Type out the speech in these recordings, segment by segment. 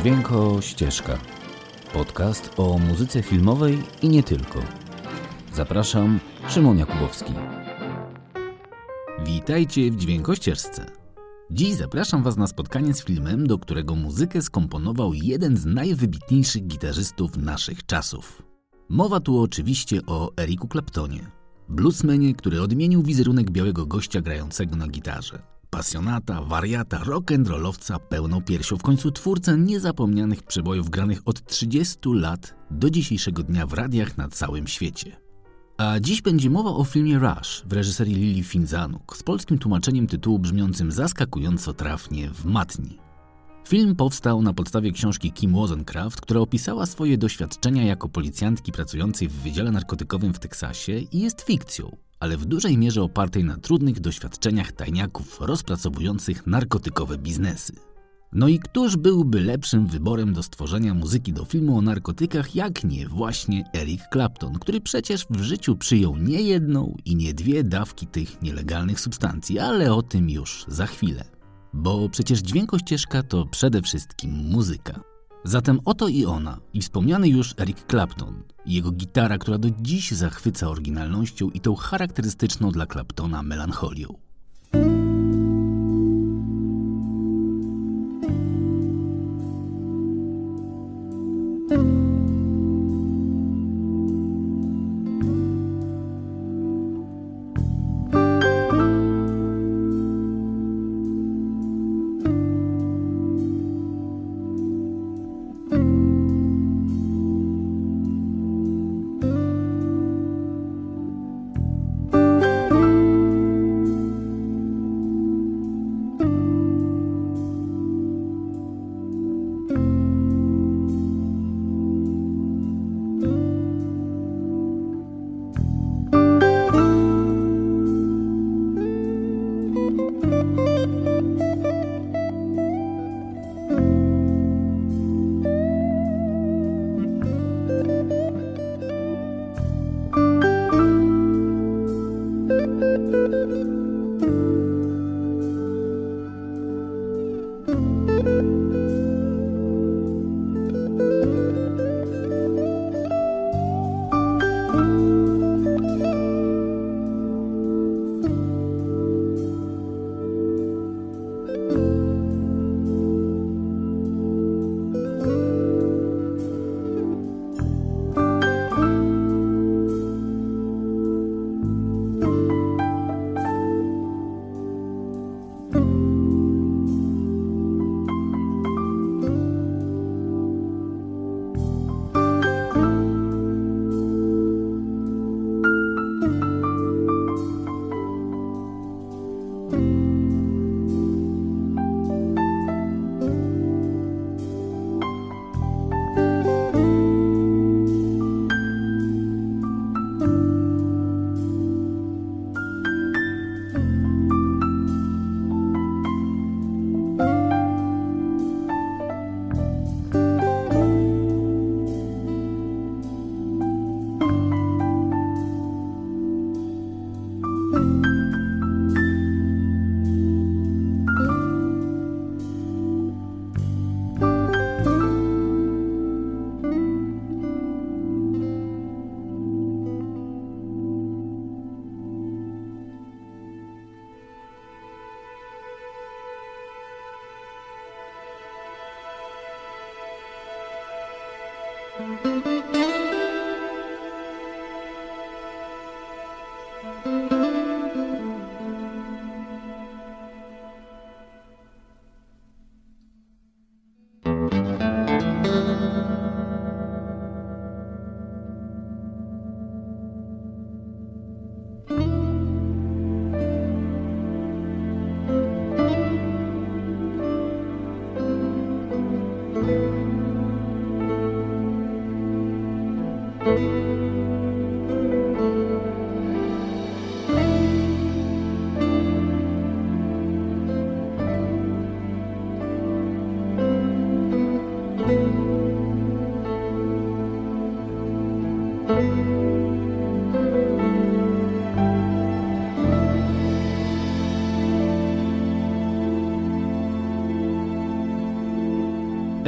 Dźwięko Ścieżka. Podcast o muzyce filmowej i nie tylko. Zapraszam, Szymon Jakubowski. Witajcie w Dźwięko Ścieżce. Dziś zapraszam Was na spotkanie z filmem, do którego muzykę skomponował jeden z najwybitniejszych gitarzystów naszych czasów. Mowa tu oczywiście o Eriku Claptonie, bluesmenie, który odmienił wizerunek białego gościa grającego na gitarze pasjonata, wariata, rock'n'rollowca pełną piersią, w końcu twórcę niezapomnianych przebojów granych od 30 lat do dzisiejszego dnia w radiach na całym świecie. A dziś będzie mowa o filmie Rush w reżyserii Lili Finzanuk z polskim tłumaczeniem tytułu brzmiącym zaskakująco trafnie w matni. Film powstał na podstawie książki Kim Wozencraft, która opisała swoje doświadczenia jako policjantki pracującej w Wydziale Narkotykowym w Teksasie i jest fikcją, ale w dużej mierze opartej na trudnych doświadczeniach tajniaków rozpracowujących narkotykowe biznesy. No i któż byłby lepszym wyborem do stworzenia muzyki do filmu o narkotykach, jak nie właśnie Eric Clapton, który przecież w życiu przyjął nie jedną i nie dwie dawki tych nielegalnych substancji, ale o tym już za chwilę. Bo przecież dźwiękościeżka to przede wszystkim muzyka. Zatem oto i ona, i wspomniany już Eric Clapton, jego gitara, która do dziś zachwyca oryginalnością i tą charakterystyczną dla Claptona melancholią.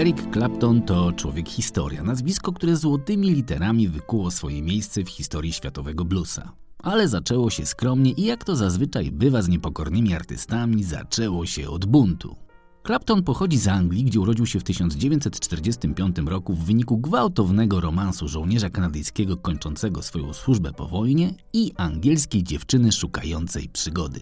Eric Clapton to człowiek historia, nazwisko, które złotymi literami wykuło swoje miejsce w historii światowego bluesa. Ale zaczęło się skromnie i jak to zazwyczaj bywa z niepokornymi artystami, zaczęło się od buntu. Clapton pochodzi z Anglii, gdzie urodził się w 1945 roku w wyniku gwałtownego romansu żołnierza kanadyjskiego kończącego swoją służbę po wojnie i angielskiej dziewczyny szukającej przygody.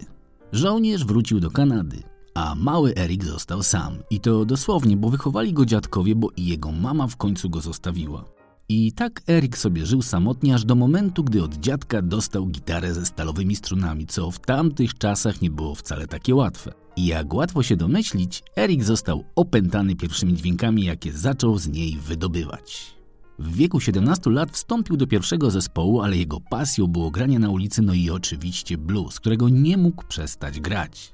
Żołnierz wrócił do Kanady, a mały Erik został sam. I to dosłownie, bo wychowali go dziadkowie, bo i jego mama w końcu go zostawiła. I tak Erik sobie żył samotnie aż do momentu, gdy od dziadka dostał gitarę ze stalowymi strunami, co w tamtych czasach nie było wcale takie łatwe. I jak łatwo się domyślić, Erik został opętany pierwszymi dźwiękami, jakie zaczął z niej wydobywać. W wieku 17 lat wstąpił do pierwszego zespołu, ale jego pasją było granie na ulicy, no i oczywiście blues, którego nie mógł przestać grać.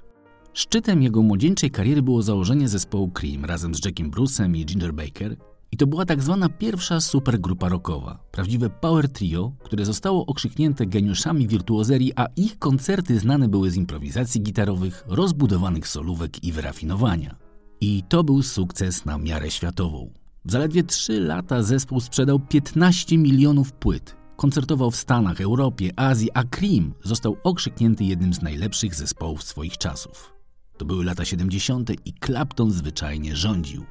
Szczytem jego młodzieńczej kariery było założenie zespołu Cream razem z Jackiem Bruce'em i Ginger Baker i to była tak zwana pierwsza supergrupa rockowa, prawdziwe power trio, które zostało okrzyknięte geniuszami wirtuozerii, a ich koncerty znane były z improwizacji gitarowych, rozbudowanych solówek i wyrafinowania. I to był sukces na miarę światową. W zaledwie 3 lata zespół sprzedał 15 milionów płyt. Koncertował w Stanach, Europie, Azji, a Cream został okrzyknięty jednym z najlepszych zespołów swoich czasów. To były lata 70. i Clapton zwyczajnie rządził.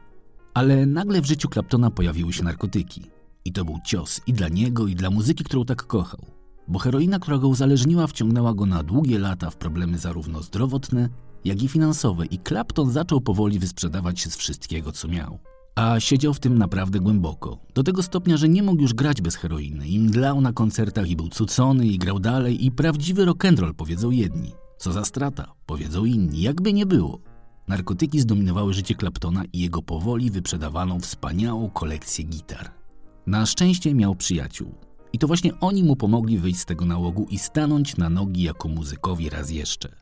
Ale nagle w życiu Claptona pojawiły się narkotyki. I to był cios i dla niego, i dla muzyki, którą tak kochał. Bo heroina, która go uzależniła, wciągnęła go na długie lata w problemy zarówno zdrowotne, jak i finansowe i Clapton zaczął powoli wysprzedawać się z wszystkiego, co miał. A siedział w tym naprawdę głęboko. Do tego stopnia, że nie mógł już grać bez heroiny. I mdlał na koncertach i był cucony i grał dalej i prawdziwy rock'n'roll, powiedzą jedni. Co za strata, powiedzą inni, jakby nie było. Narkotyki zdominowały życie Claptona i jego powoli wyprzedawaną wspaniałą kolekcję gitar. Na szczęście miał przyjaciół. I to właśnie oni mu pomogli wyjść z tego nałogu i stanąć na nogi jako muzykowi raz jeszcze.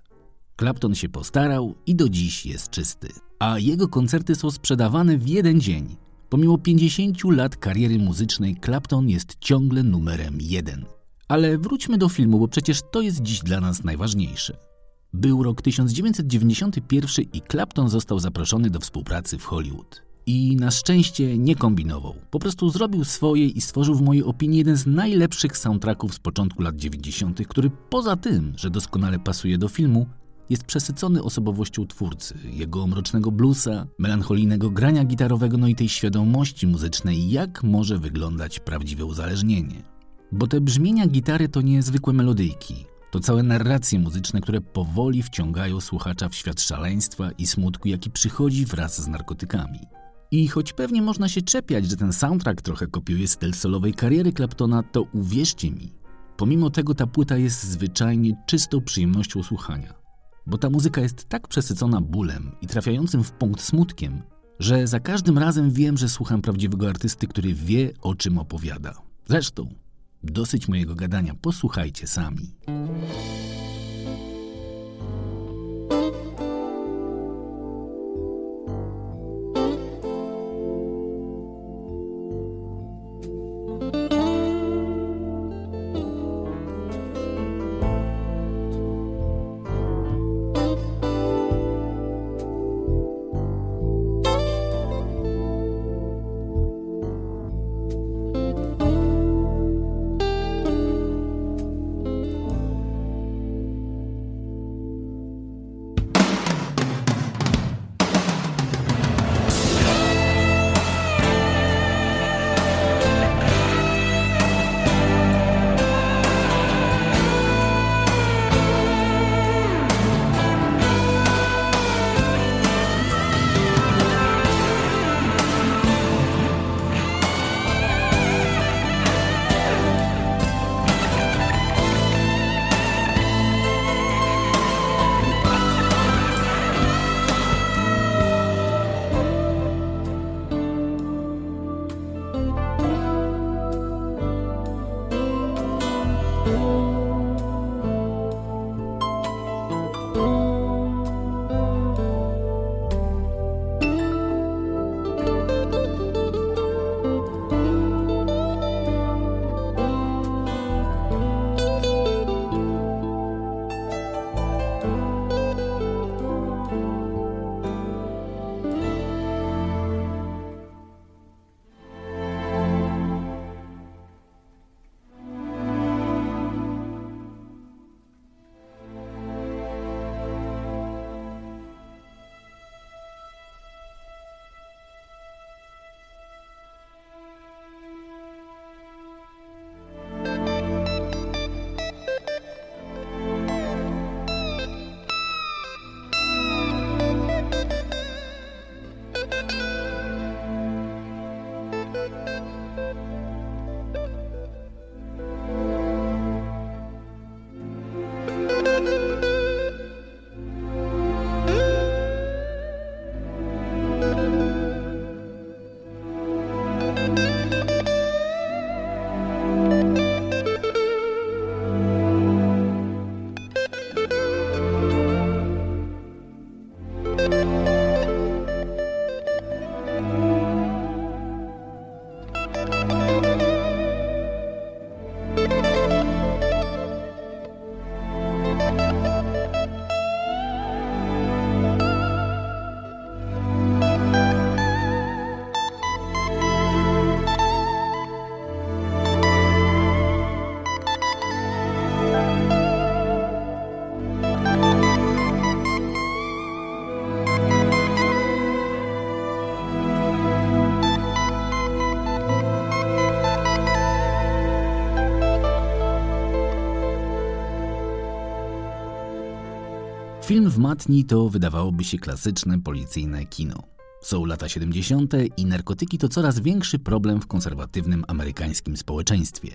Clapton się postarał i do dziś jest czysty. A jego koncerty są sprzedawane w jeden dzień. Pomimo 50 lat kariery muzycznej, Clapton jest ciągle numerem jeden. Ale wróćmy do filmu, bo przecież to jest dziś dla nas najważniejsze. Był rok 1991 i Clapton został zaproszony do współpracy w Hollywood. I na szczęście nie kombinował. Po prostu zrobił swoje i stworzył w mojej opinii jeden z najlepszych soundtracków z początku lat 90., który poza tym, że doskonale pasuje do filmu, jest przesycony osobowością twórcy, jego mrocznego bluesa, melancholijnego grania gitarowego, no i tej świadomości muzycznej, jak może wyglądać prawdziwe uzależnienie. Bo te brzmienia gitary to nie zwykłe melodyjki. To całe narracje muzyczne, które powoli wciągają słuchacza w świat szaleństwa i smutku, jaki przychodzi wraz z narkotykami. I choć pewnie można się czepiać, że ten soundtrack trochę kopiuje styl solowej kariery Claptona, to uwierzcie mi, pomimo tego ta płyta jest zwyczajnie czystą przyjemnością słuchania. Bo ta muzyka jest tak przesycona bólem i trafiającym w punkt smutkiem, że za każdym razem wiem, że słucham prawdziwego artysty, który wie o czym opowiada. Zresztą, Dosyć mojego gadania, posłuchajcie sami. Film w matni to wydawałoby się klasyczne policyjne kino. Są lata 70. i narkotyki to coraz większy problem w konserwatywnym amerykańskim społeczeństwie.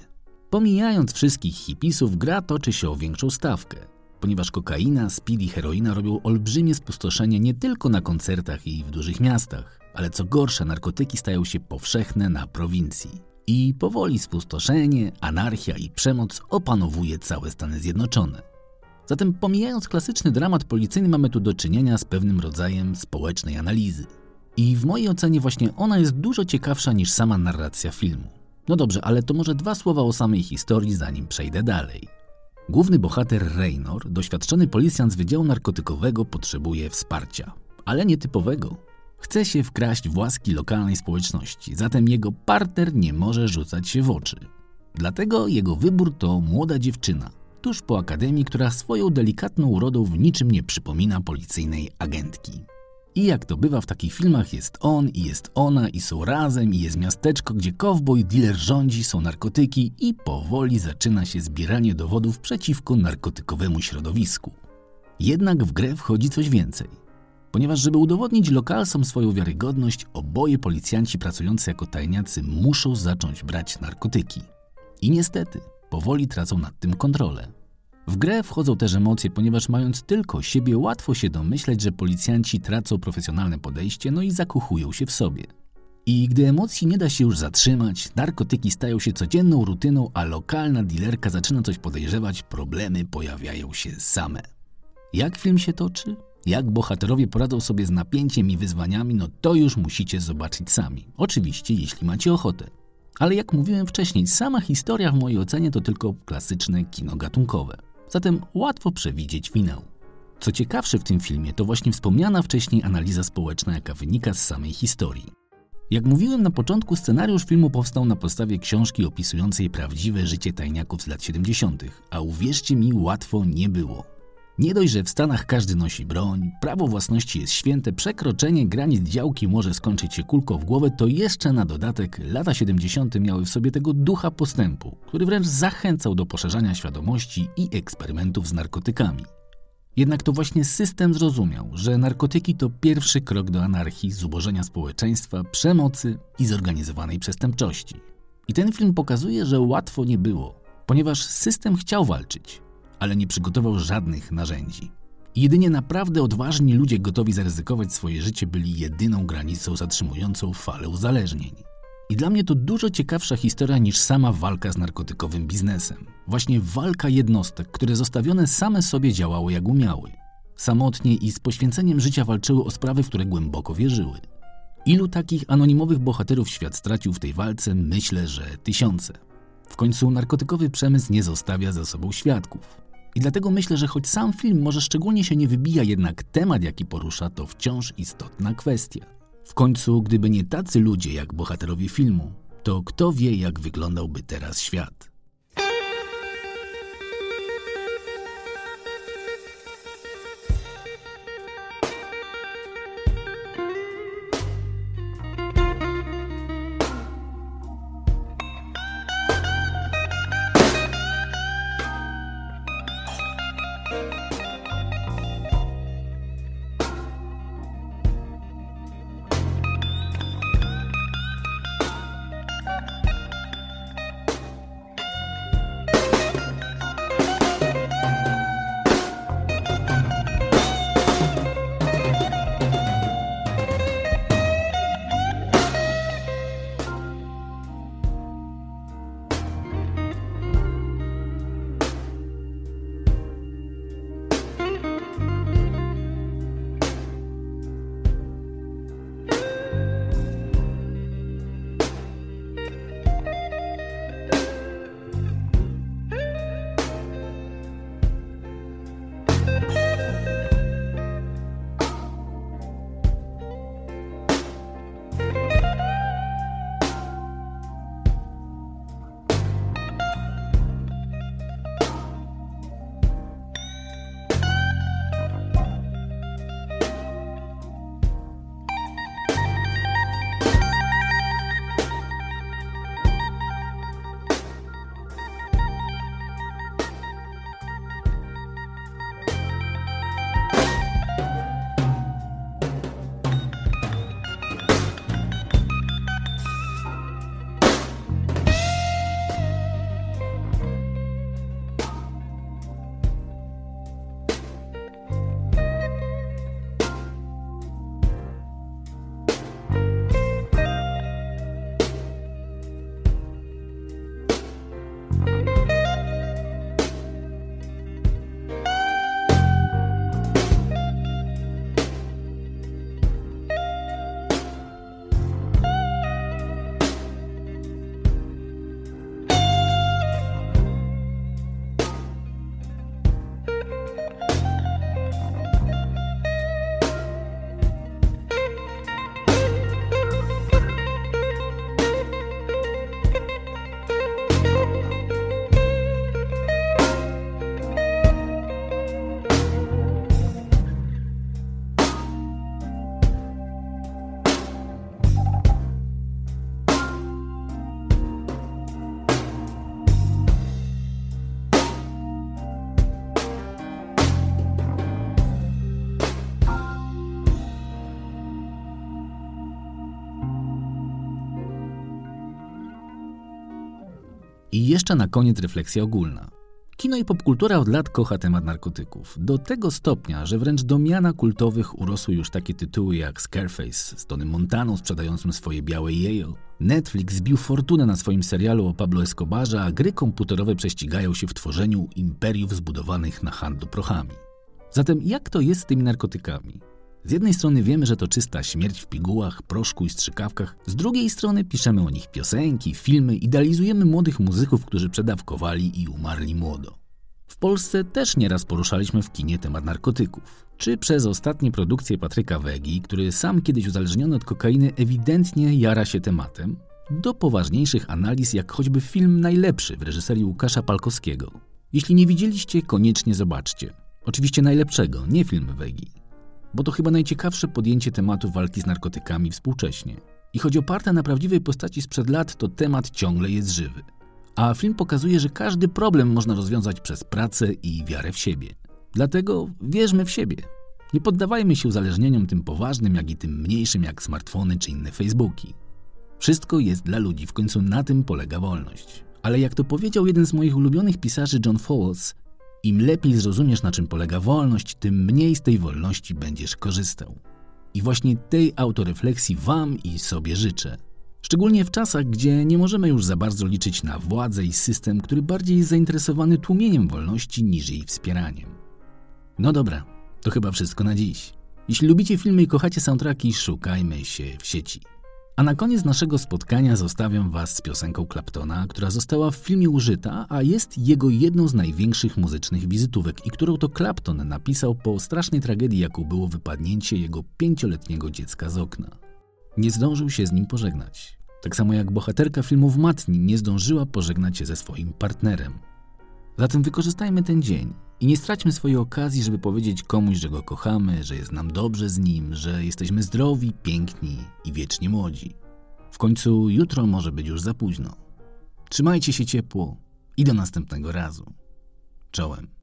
Pomijając wszystkich hipisów, gra toczy się o większą stawkę, ponieważ kokaina, speed i heroina robią olbrzymie spustoszenie nie tylko na koncertach i w dużych miastach, ale co gorsze, narkotyki stają się powszechne na prowincji. I powoli spustoszenie, anarchia i przemoc opanowuje całe Stany Zjednoczone. Zatem pomijając klasyczny dramat policyjny, mamy tu do czynienia z pewnym rodzajem społecznej analizy. I w mojej ocenie właśnie ona jest dużo ciekawsza niż sama narracja filmu. No dobrze, ale to może dwa słowa o samej historii, zanim przejdę dalej. Główny bohater Raynor, doświadczony policjant z Wydziału Narkotykowego, potrzebuje wsparcia, ale nietypowego. Chce się wkraść w łaski lokalnej społeczności, zatem jego partner nie może rzucać się w oczy. Dlatego jego wybór to młoda dziewczyna, tuż po akademii, która swoją delikatną urodą w niczym nie przypomina policyjnej agentki. I jak to bywa w takich filmach, jest on i jest ona i są razem i jest miasteczko, gdzie cowboy dealer rządzi, są narkotyki i powoli zaczyna się zbieranie dowodów przeciwko narkotykowemu środowisku. Jednak w grę wchodzi coś więcej. Ponieważ żeby udowodnić lokalsom swoją wiarygodność, oboje policjanci pracujący jako tajniacy muszą zacząć brać narkotyki. I niestety, powoli tracą nad tym kontrolę. W grę wchodzą też emocje, ponieważ mając tylko siebie, łatwo się domyśleć, że policjanci tracą profesjonalne podejście, no i zakuchują się w sobie. I gdy emocji nie da się już zatrzymać, narkotyki stają się codzienną rutyną, a lokalna dilerka zaczyna coś podejrzewać, problemy pojawiają się same. Jak film się toczy? Jak bohaterowie poradzą sobie z napięciem i wyzwaniami, no to już musicie zobaczyć sami. Oczywiście, jeśli macie ochotę. Ale jak mówiłem wcześniej, sama historia w mojej ocenie to tylko klasyczne kino gatunkowe zatem łatwo przewidzieć finał. Co ciekawsze w tym filmie, to właśnie wspomniana wcześniej analiza społeczna, jaka wynika z samej historii. Jak mówiłem na początku, scenariusz filmu powstał na podstawie książki opisującej prawdziwe życie tajniaków z lat 70., a uwierzcie mi, łatwo nie było. Nie dość, że w Stanach każdy nosi broń, prawo własności jest święte, przekroczenie granic działki może skończyć się kulką w głowę, to jeszcze na dodatek lata 70. miały w sobie tego ducha postępu, który wręcz zachęcał do poszerzania świadomości i eksperymentów z narkotykami. Jednak to właśnie system zrozumiał, że narkotyki to pierwszy krok do anarchii, zubożenia społeczeństwa, przemocy i zorganizowanej przestępczości. I ten film pokazuje, że łatwo nie było, ponieważ system chciał walczyć, ale nie przygotował żadnych narzędzi. Jedynie naprawdę odważni ludzie gotowi zaryzykować swoje życie byli jedyną granicą zatrzymującą falę uzależnień. I dla mnie to dużo ciekawsza historia niż sama walka z narkotykowym biznesem. Właśnie walka jednostek, które zostawione same sobie działały jak umiały. Samotnie i z poświęceniem życia walczyły o sprawy, w które głęboko wierzyły. Ilu takich anonimowych bohaterów świat stracił w tej walce? Myślę, że tysiące. W końcu narkotykowy przemysł nie zostawia za sobą świadków. I dlatego myślę, że choć sam film może szczególnie się nie wybija, jednak temat, jaki porusza, to wciąż istotna kwestia. W końcu, gdyby nie tacy ludzie jak bohaterowie filmu, to kto wie, jak wyglądałby teraz świat. I jeszcze na koniec refleksja ogólna. Kino i popkultura od lat kocha temat narkotyków. Do tego stopnia, że wręcz do miana kultowych urosły już takie tytuły jak Scarface z Tonym Montaną sprzedającym swoje białe Yale. Netflix zbił fortunę na swoim serialu o Pablo Escobarze, a gry komputerowe prześcigają się w tworzeniu imperiów zbudowanych na handlu prochami. Zatem jak to jest z tymi narkotykami? Z jednej strony wiemy, że to czysta śmierć w pigułach, proszku i strzykawkach, z drugiej strony piszemy o nich piosenki, filmy, idealizujemy młodych muzyków, którzy przedawkowali i umarli młodo. W Polsce też nieraz poruszaliśmy w kinie temat narkotyków. Czy przez ostatnie produkcje Patryka Wegi, który sam kiedyś uzależniony od kokainy ewidentnie jara się tematem, do poważniejszych analiz jak choćby film Najlepszy w reżyserii Łukasza Palkowskiego. Jeśli nie widzieliście, koniecznie zobaczcie. Oczywiście najlepszego, nie film Wegi bo to chyba najciekawsze podjęcie tematu walki z narkotykami współcześnie. I choć oparte na prawdziwej postaci sprzed lat, to temat ciągle jest żywy. A film pokazuje, że każdy problem można rozwiązać przez pracę i wiarę w siebie. Dlatego wierzmy w siebie. Nie poddawajmy się uzależnieniom tym poważnym, jak i tym mniejszym, jak smartfony czy inne Facebooki. Wszystko jest dla ludzi, w końcu na tym polega wolność. Ale jak to powiedział jeden z moich ulubionych pisarzy John Fowles, im lepiej zrozumiesz, na czym polega wolność, tym mniej z tej wolności będziesz korzystał. I właśnie tej autorefleksji Wam i sobie życzę. Szczególnie w czasach, gdzie nie możemy już za bardzo liczyć na władzę i system, który bardziej jest zainteresowany tłumieniem wolności niż jej wspieraniem. No dobra, to chyba wszystko na dziś. Jeśli lubicie filmy i kochacie soundtracki, szukajmy się w sieci. A na koniec naszego spotkania zostawiam Was z piosenką Claptona, która została w filmie użyta, a jest jego jedną z największych muzycznych wizytówek i którą to Clapton napisał po strasznej tragedii, jaką było wypadnięcie jego pięcioletniego dziecka z okna. Nie zdążył się z nim pożegnać. Tak samo jak bohaterka filmów Matni nie zdążyła pożegnać się ze swoim partnerem. Zatem wykorzystajmy ten dzień i nie straćmy swojej okazji, żeby powiedzieć komuś, że go kochamy, że jest nam dobrze z nim, że jesteśmy zdrowi, piękni i wiecznie młodzi. W końcu jutro może być już za późno. Trzymajcie się ciepło i do następnego razu. Czołem.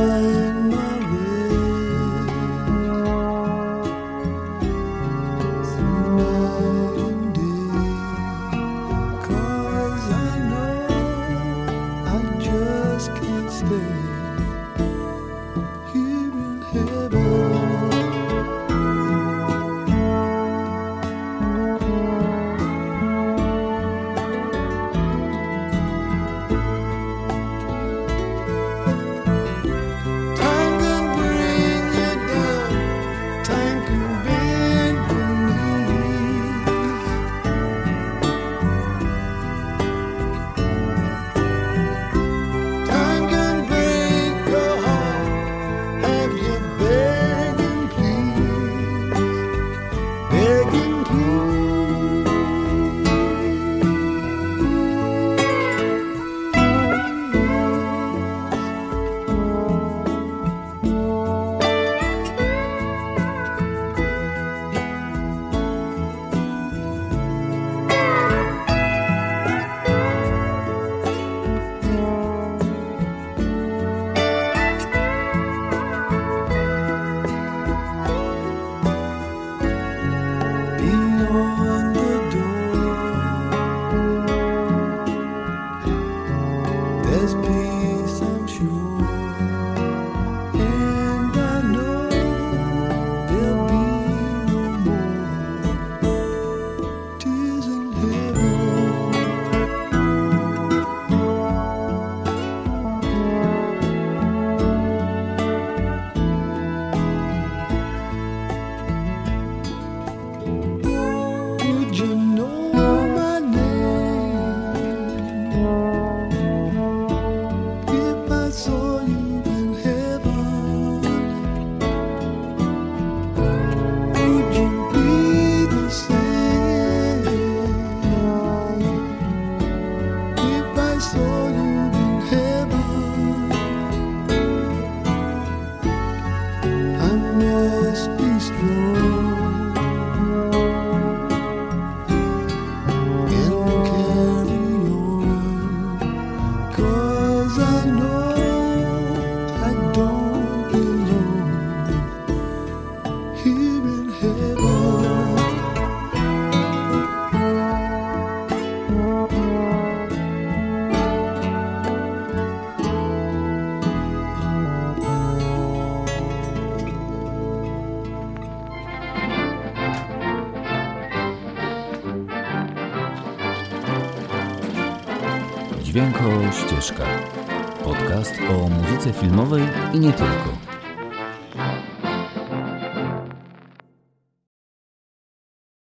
world. Filmowej i nie tylko.